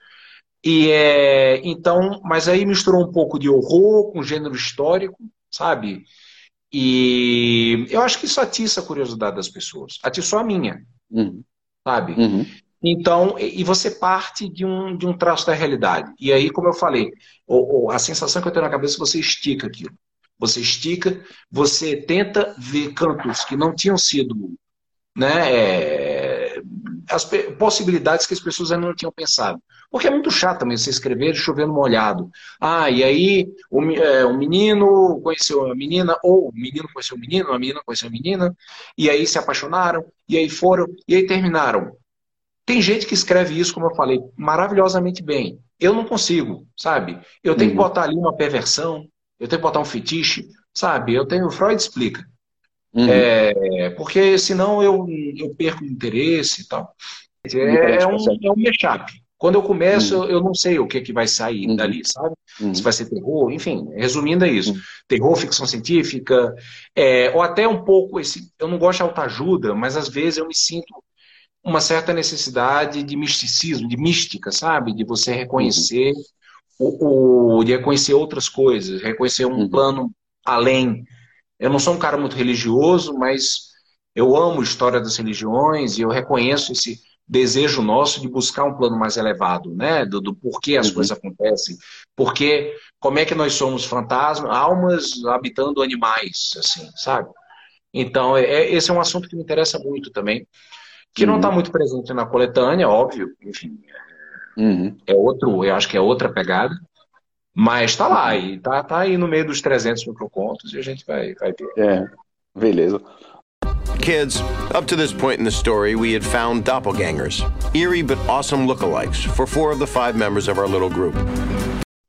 E é, então, mas aí misturou um pouco de horror com gênero histórico, sabe? E eu acho que isso atiça a curiosidade das pessoas. Atiçou a minha, uhum. sabe? Uhum. Então, e você parte de um, de um traço da realidade. E aí, como eu falei, a sensação que eu tenho na cabeça, você estica aquilo. Você estica, você tenta ver cantos que não tinham sido né, é, as possibilidades que as pessoas ainda não tinham pensado. Porque é muito chato também você escrever chovendo molhado. Ah, e aí o, é, o menino conheceu a menina, ou o menino conheceu o menino, a menina conheceu a menina, e aí se apaixonaram, e aí foram, e aí terminaram. Tem gente que escreve isso, como eu falei, maravilhosamente bem. Eu não consigo, sabe? Eu tenho uhum. que botar ali uma perversão, eu tenho que botar um fetiche, sabe? Eu tenho. Freud explica. Uhum. É, porque senão eu, eu perco o interesse e tal. É, é um, é um mashup. Quando eu começo, uhum. eu não sei o que, que vai sair uhum. dali, sabe? Uhum. Se vai ser terror, enfim, resumindo é isso. Uhum. Terror, ficção científica, é, ou até um pouco esse. Eu não gosto de autoajuda, mas às vezes eu me sinto uma certa necessidade de misticismo, de mística, sabe? De você reconhecer uhum. o, o, de reconhecer outras coisas, reconhecer um uhum. plano além eu não sou um cara muito religioso, mas eu amo a história das religiões e eu reconheço esse desejo nosso de buscar um plano mais elevado, né? Do, do porquê as uhum. coisas acontecem, porque como é que nós somos fantasmas, almas habitando animais, assim, sabe? Então, é, é esse é um assunto que me interessa muito também, que uhum. não está muito presente na coletânea, óbvio, enfim, uhum. é outro, eu acho que é outra pegada, mas tá lá, e tá, tá aí no meio dos 300 microcontos e a gente vai, vai ver. É, beleza. Kids, up to this point in the story, we had found doppelgangers, eerie but awesome lookalikes for four of the five members of our little group.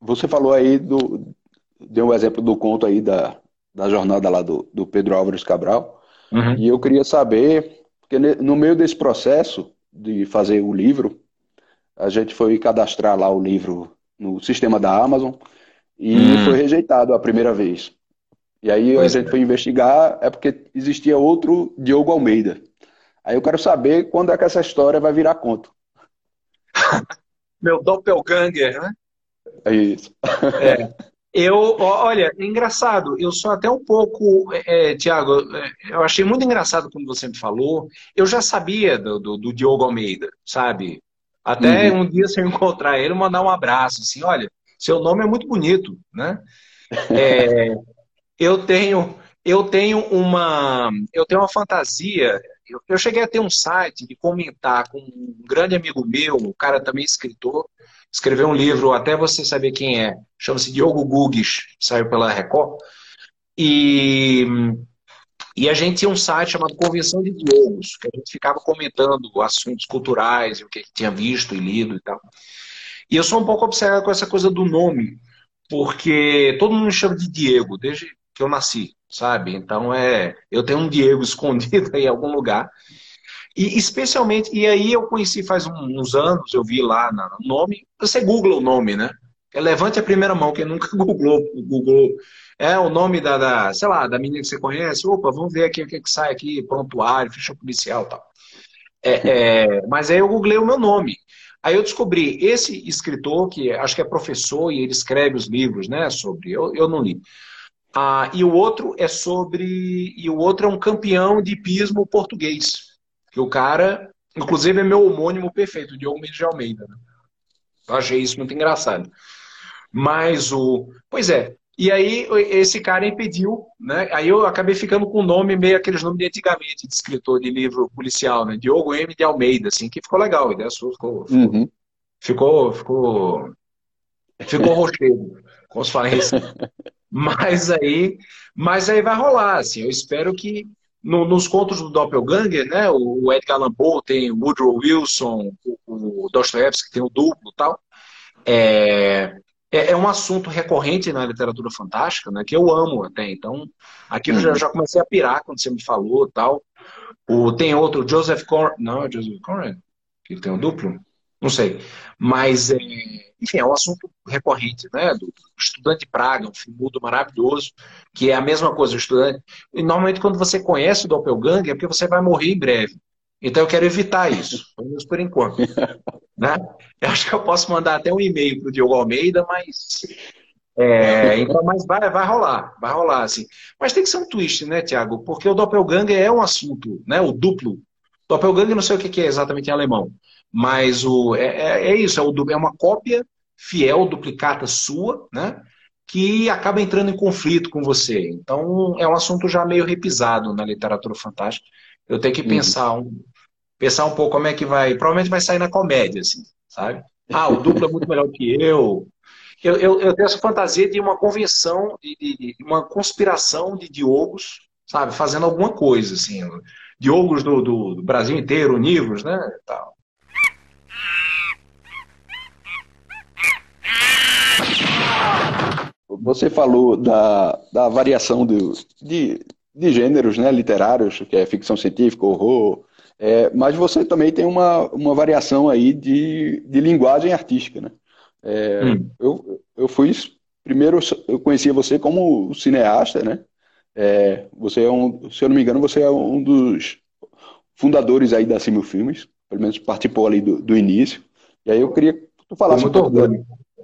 Você falou aí do. Deu um exemplo do conto aí da, da jornada lá do, do Pedro Álvares Cabral. Uhum. E eu queria saber, porque no meio desse processo de fazer o livro, a gente foi cadastrar lá o livro no sistema da Amazon e hum. foi rejeitado a primeira vez. E aí pois a gente é. foi investigar, é porque existia outro Diogo Almeida. Aí eu quero saber quando é que essa história vai virar conto. Meu doppelganger, né? É isso. É. Eu, olha, é engraçado, eu sou até um pouco, é, é Tiago, é, eu achei muito engraçado quando você me falou. Eu já sabia do, do, do Diogo Almeida, sabe? Até uhum. um dia, se eu encontrar ele, mandar um abraço, assim, olha, seu nome é muito bonito, né? É, eu tenho, eu tenho uma, eu tenho uma fantasia. Eu, eu cheguei a ter um site de comentar com um grande amigo meu, um cara também escritor, escreveu um livro, até você saber quem é, chama-se Diogo Gugues, saiu pela Record. E, e a gente tinha um site chamado Convenção de Diogos, que a gente ficava comentando assuntos culturais, o que tinha visto e lido e tal. E eu sou um pouco obcecado com essa coisa do nome, porque todo mundo me chama de Diego, desde que eu nasci, sabe? Então é, eu tenho um Diego escondido aí em algum lugar. E especialmente, e aí eu conheci faz uns anos, eu vi lá no nome, você googla o nome, né? É levante a primeira mão, quem nunca googlou, googlou é o nome da, da, sei lá, da menina que você conhece, opa, vamos ver aqui o que, que sai aqui, prontuário, ficha policial e tal. É, é, mas aí eu googlei o meu nome. Aí eu descobri esse escritor, que acho que é professor e ele escreve os livros, né, sobre, eu, eu não li. Ah, e o outro é sobre, e o outro é um campeão de pismo português. Que o cara, inclusive, é meu homônimo perfeito, Diogo Mendes de Almeida. Né? Eu achei isso muito engraçado. Mas o. Pois é. E aí esse cara impediu, né? Aí eu acabei ficando com o nome meio aqueles nomes de antigamente, de escritor de livro policial, né? Diogo M. de Almeida, assim, que ficou legal, a ideia sua ficou. Ficou, uhum. ficou, ficou, ficou rochedo, como se fala. Mas aí, mas aí vai rolar, assim. Eu espero que no, nos contos do Doppelganger, né, o, Edgar Allan Poe tem o Woodrow Wilson, o, o Dostoevsky tem o duplo e tal. É, é, é, um assunto recorrente na literatura fantástica, né, que eu amo até. Então, aquilo uhum. já, já comecei a pirar quando você me falou tal. O, tem outro, Joseph Conrad, não, é Joseph Conrad, que tem o duplo? Não sei. Mas é, enfim, é um assunto recorrente, né? Do Estudante de Praga, um filme mudo maravilhoso, que é a mesma coisa, o estudante. E normalmente quando você conhece o Doppelganger é porque você vai morrer em breve. Então eu quero evitar isso, pelo menos por enquanto. né? Eu acho que eu posso mandar até um e-mail para o Diogo Almeida, mas. É, então, mas vai, vai rolar, vai rolar, assim. Mas tem que ser um twist, né, Tiago? Porque o Doppelganger é um assunto, né? O duplo. Doppelganger não sei o que é exatamente em alemão. Mas o, é, é, é isso, é, o, é uma cópia fiel, duplicata sua, né? Que acaba entrando em conflito com você. Então, é um assunto já meio repisado na literatura fantástica. Eu tenho que uhum. pensar, um, pensar um pouco como é que vai. Provavelmente vai sair na comédia, assim, sabe? Ah, o duplo é muito melhor que eu. Eu, eu, eu tenho essa fantasia de uma convenção, de, de, de, uma conspiração de Diogos, sabe? Fazendo alguma coisa, assim. Diogos do, do, do Brasil inteiro, univos, né? Tal. Você falou da, da variação de, de gêneros né, literários, que é ficção científica, horror, é, mas você também tem uma, uma variação aí de, de linguagem artística, né? É, hum. eu, eu fui, primeiro eu conhecia você como cineasta, né? É, você é um, se eu não me engano, você é um dos fundadores aí da Simil Filmes, pelo menos participou ali do, do início. E aí eu queria que tu falasse um pouco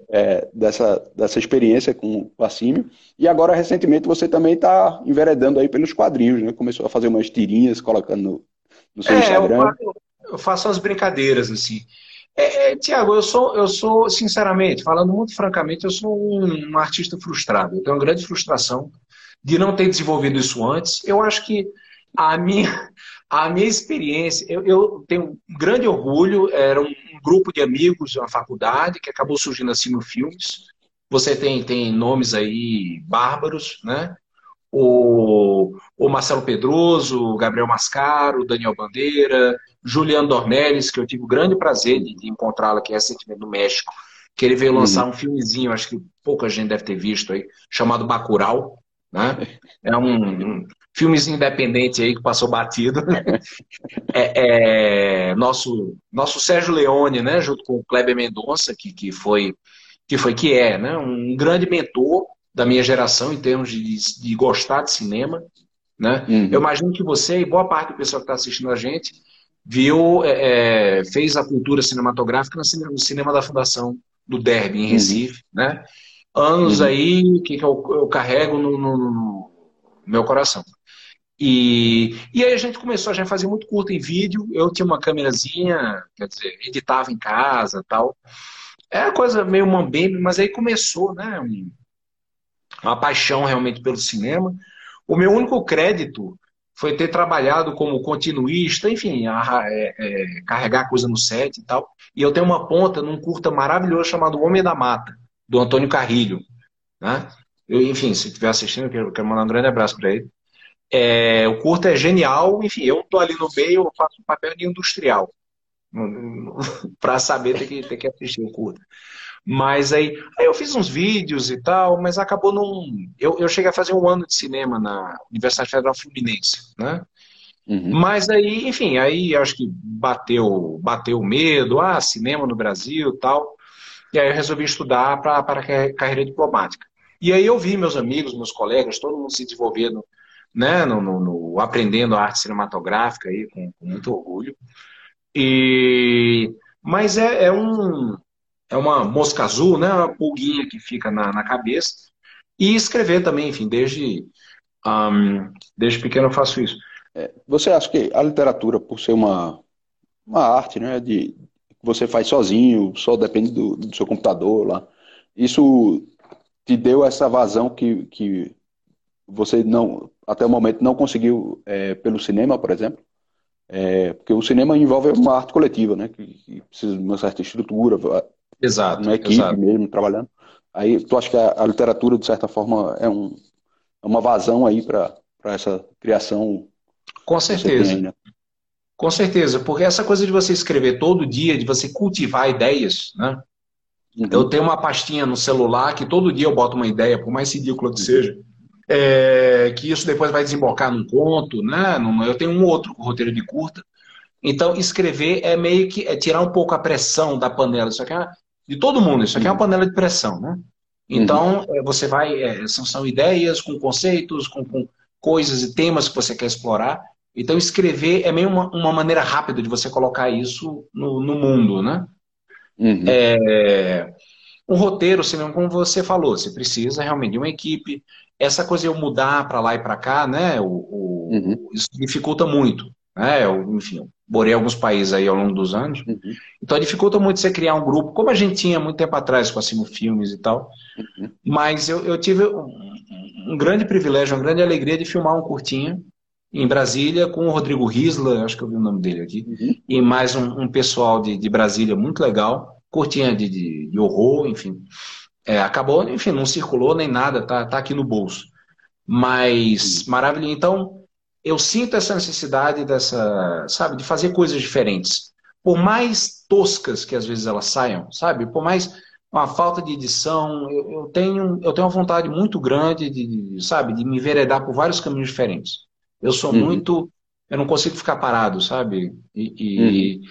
é, dessa, dessa experiência com o Assímio. E agora, recentemente, você também está enveredando aí pelos quadrinhos, né? Começou a fazer umas tirinhas, colocando no, seu é, Instagram. Eu, eu faço umas brincadeiras, assim. É, é, Tiago, eu sou, eu sou, sinceramente, falando muito francamente, eu sou um, um, artista frustrado. Eu tenho uma grande frustração de não ter desenvolvido isso antes. Eu acho que a minha, a minha experiência, eu, eu tenho um grande orgulho, era um grupo de amigos de uma faculdade que acabou surgindo assim no Filmes. Você tem, tem nomes aí bárbaros, né? O, o Marcelo Pedroso, o Gabriel Mascaro, o Daniel Bandeira, Juliano Dornelles, que eu tive o grande prazer de, de encontrá-lo aqui recentemente no México, que ele veio lançar uhum. um filmezinho, acho que pouca gente deve ter visto aí, chamado Bacurau, né? É um, um filmes independente aí que passou batido. é, é, nosso, nosso Sérgio Leone, né, junto com o Kleber Mendonça, que, que foi que foi que é, né, um grande mentor da minha geração em termos de, de gostar de cinema. Né? Uhum. Eu imagino que você e boa parte do pessoal que está assistindo a gente viu, é, é, fez a cultura cinematográfica no cinema da Fundação do Derby, em uhum. Recife. Uhum. Né? Anos uhum. aí que, eu, eu carrego no, no, no, meu coração. E, e aí a gente começou a já fazer muito curto em vídeo. Eu tinha uma câmerazinha, quer dizer, editava em casa tal. É uma coisa meio mambembe, mas aí começou, né? Uma paixão realmente pelo cinema. O meu único crédito foi ter trabalhado como continuista, enfim, a, é, é, carregar coisa no set e tal. E eu tenho uma ponta num curta maravilhoso chamado Homem da Mata, do Antônio Carrilho. Né? Eu, enfim, se estiver assistindo, eu quero, quero mandar um grande abraço para ele. É, o curta é genial, enfim, eu estou ali no meio, eu faço um papel de industrial. para saber tem que, tem que assistir o curta. Mas aí, aí eu fiz uns vídeos e tal, mas acabou não. Eu, eu cheguei a fazer um ano de cinema na Universidade Federal Fluminense, né? Uhum. Mas aí, enfim, aí acho que bateu, bateu medo, ah, cinema no Brasil tal. E aí eu resolvi estudar para a carreira diplomática. E aí eu vi meus amigos, meus colegas, todo mundo se desenvolvendo, né, no, no, no aprendendo a arte cinematográfica aí, com, com muito orgulho. E, mas é, é, um, é uma mosca azul, né? Uma pulguinha que fica na, na cabeça. E escrever também, enfim, desde, um, desde pequeno eu faço isso. É, você acha que a literatura, por ser uma, uma arte, né, de que você faz sozinho, só depende do, do seu computador lá, isso te deu essa vazão que, que você não, até o momento não conseguiu é, pelo cinema, por exemplo? É, porque o cinema envolve uma arte coletiva, né? Que, que precisa de uma certa estrutura, exato, uma equipe exato. mesmo trabalhando. Aí tu acha que a, a literatura, de certa forma, é, um, é uma vazão aí para essa criação? Com certeza. Tem, né? Com certeza, porque essa coisa de você escrever todo dia, de você cultivar ideias, né? Uhum. Eu tenho uma pastinha no celular que todo dia eu boto uma ideia, por mais ridícula que uhum. seja é, que isso depois vai desembocar num conto, né? Eu tenho um outro roteiro de curta. Então, escrever é meio que é tirar um pouco a pressão da panela. Isso aqui é de todo mundo, isso aqui é uma panela de pressão, né? Então, uhum. você vai. É, são, são, ideias com conceitos, com, com, coisas e temas que você quer explorar. Então, escrever é meio uma, uma maneira rápida de você colocar isso no, no mundo, né? Uhum. É, um roteiro, como você falou, você precisa realmente de uma equipe, essa coisa de eu mudar para lá e para cá, né, o, o uhum. isso dificulta muito. Né? Eu, enfim, morei em alguns países aí ao longo dos anos, uhum. então dificulta muito você criar um grupo, como a gente tinha muito tempo atrás com a Cimo Filmes e tal. Uhum. Mas eu, eu tive um, um, grande privilégio, uma grande alegria de filmar um curtinho em Brasília com o Rodrigo Risla, acho que eu vi o nome dele aqui, uhum. e mais um, um pessoal de, de, Brasília muito legal, curtinha de, de, de horror, enfim. É, acabou, enfim, não circulou nem nada, tá, tá aqui no bolso. Mas maravilha. Então, eu sinto essa necessidade dessa, sabe, de fazer coisas diferentes. Por mais toscas que às vezes elas saiam, sabe? Por mais uma falta de edição, eu, eu tenho, eu tenho uma vontade muito grande de, de, sabe, de me enveredar por vários caminhos diferentes. Eu sou uhum. muito, eu não consigo ficar parado, sabe? E, e uhum.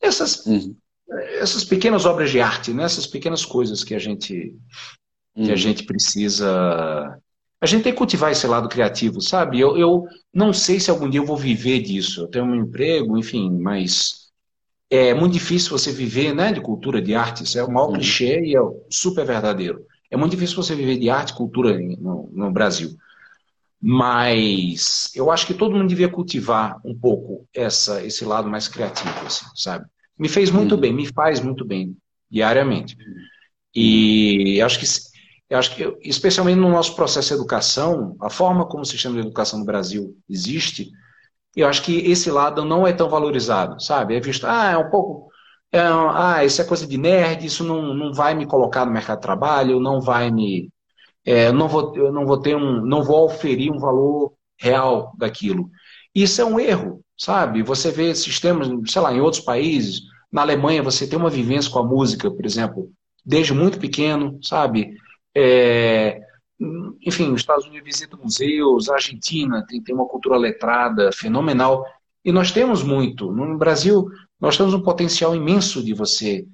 essas, uhum essas pequenas obras de arte, né? essas pequenas coisas que a gente que a uhum. gente precisa a gente tem que cultivar esse lado criativo, sabe? Eu, eu não sei se algum dia eu vou viver disso. Eu tenho um emprego, enfim, mas é muito difícil você viver né, de cultura, de arte. Isso é o maior uhum. clichê e é super verdadeiro. É muito difícil você viver de arte e cultura no, no Brasil. Mas eu acho que todo mundo devia cultivar um pouco essa, esse lado mais criativo, assim, sabe? Me fez muito uhum. bem, me faz muito bem, diariamente. E acho que, acho que, especialmente no nosso processo de educação, a forma como o sistema de educação no Brasil existe, eu acho que esse lado não é tão valorizado, sabe? É visto, ah, é um pouco. É, ah, isso é coisa de nerd, isso não, não vai me colocar no mercado de trabalho, não vai me. É, não vou, eu não vou ter um. não vou oferir um valor real daquilo. Isso é um erro, sabe? Você vê sistemas, sei lá, em outros países, na Alemanha você tem uma vivência com a música, por exemplo, desde muito pequeno, sabe? É, enfim, os Estados Unidos visitam museus, a Argentina tem, tem uma cultura letrada fenomenal. E nós temos muito. No Brasil, nós temos um potencial imenso de você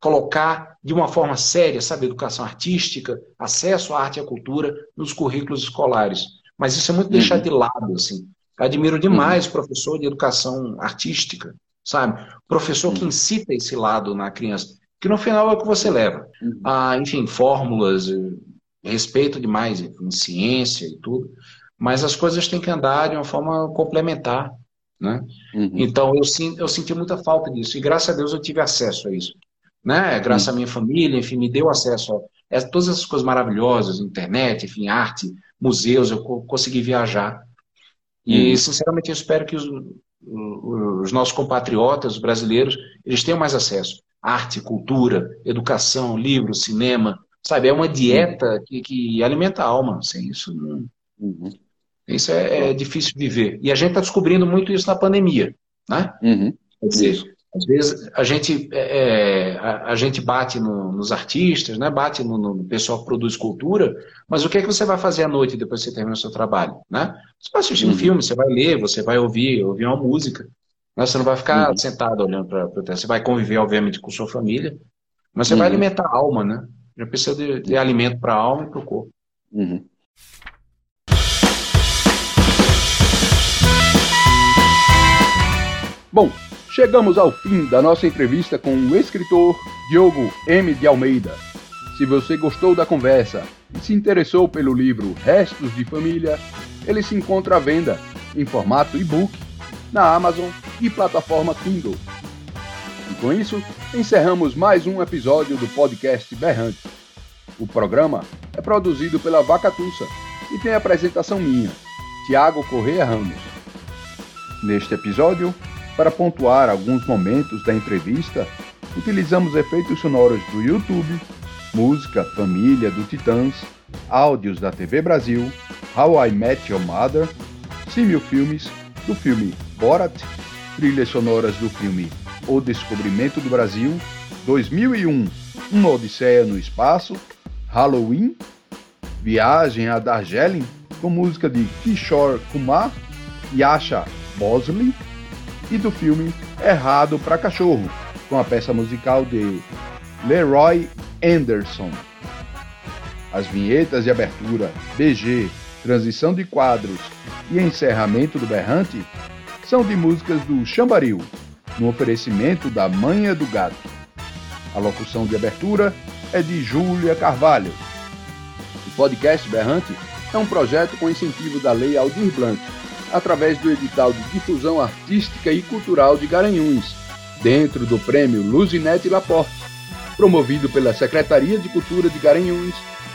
colocar de uma forma séria, sabe, educação artística, acesso à arte e à cultura nos currículos escolares. Mas isso é muito uhum. deixado de lado, assim. Admiro demais uhum. professor de educação artística, sabe? Professor que uhum. incita esse lado na criança, que no final é o que você leva. Uhum. Ah, enfim, fórmulas, eh, respeito demais em ciência e tudo, mas as coisas têm que andar de uma forma complementar, né? Uhum. Então eu, eu senti muita falta disso e graças a Deus eu tive acesso a isso, né? Graças uhum. à minha família, enfim, me deu acesso a todas essas coisas maravilosas, internet, enfim, arte, museus, eu consegui viajar e, uhum. sinceramente, eu espero que os, os nossos compatriotas, os brasileiros, eles tenham mais acesso. Arte, cultura, educação, livro, cinema, sabe? É uma dieta que, que alimenta a alma. Sem isso, não... uhum. isso é, é, difícil viver. E a gente está descobrindo muito isso na pandemia, né? Uhum. Quer dizer, às vezes a gente, é, é, a, a, gente bate no, nos artistas, né? bate no, no, pessoal que produz cultura, mas o que é que você vai fazer à noite depois que você termina o seu trabalho? Né? Você vai assistir uhum. um filme, você vai ler, você vai ouvir, ouvir uma música. Né? Você não vai ficar uhum. sentado olhando para o Você vai conviver, obviamente, com sua família, mas você uhum. vai alimentar a alma, né? Já precisa de, de alimento para a alma e para o corpo. Uhum. Bom, Chegamos ao fim da nossa entrevista com o escritor Diogo M. de Almeida. Se você gostou da conversa e se interessou pelo livro Restos de Família, ele se encontra à venda em formato e-book na Amazon e plataforma Kindle. E com isso, encerramos mais um episódio do podcast Berrante. O programa é produzido pela Vacatussa e tem apresentação minha, Tiago Correia Ramos. Neste episódio, para pontuar alguns momentos da entrevista, utilizamos efeitos sonoros do YouTube, música Família do Titãs, áudios da TV Brasil, How I Met Your Mother, Simil Filmes, do filme Borat, trilhas sonoras do filme O Descobrimento do Brasil, 2001, Uma Odisseia no Espaço, Halloween, Viagem a Darjeeling, com música de Kishore Kumar, Yasha Bosley, e do filme Errado para Cachorro, com a peça musical de Leroy Anderson. As vinhetas de abertura, BG, transição de quadros e encerramento do berrante são de músicas do Chambaril, no oferecimento da Manha do Gato. A locução de abertura é de Júlia Carvalho. O podcast Berrante é um projeto com incentivo da Lei Aldir Blanc através do edital de difusão artística e cultural de Garanhuns, dentro do prêmio Luzinete Laporte, promovido pela Secretaria de Cultura de Garanhuns,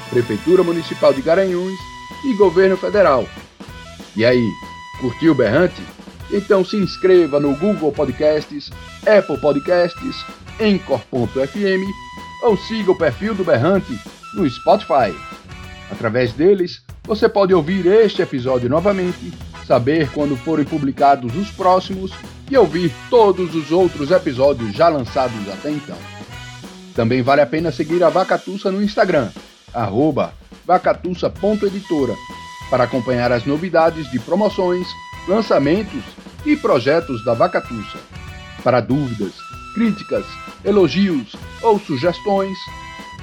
Prefeitura Municipal de Garanhuns e Governo Federal. E aí, curtiu o Berrante? Então se inscreva no Google Podcasts, Apple Podcasts, Encore.fm ou siga o perfil do Berrante no Spotify. Através deles, você pode ouvir este episódio novamente saber quando forem publicados os próximos e ouvir todos os outros episódios já lançados até então. Também vale a pena seguir a Vacatussa no Instagram, vacatussa.editora, para acompanhar as novidades de promoções, lançamentos e projetos da Vacatussa. Para dúvidas, críticas, elogios ou sugestões,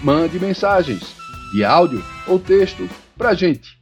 mande mensagens de áudio ou texto para a gente.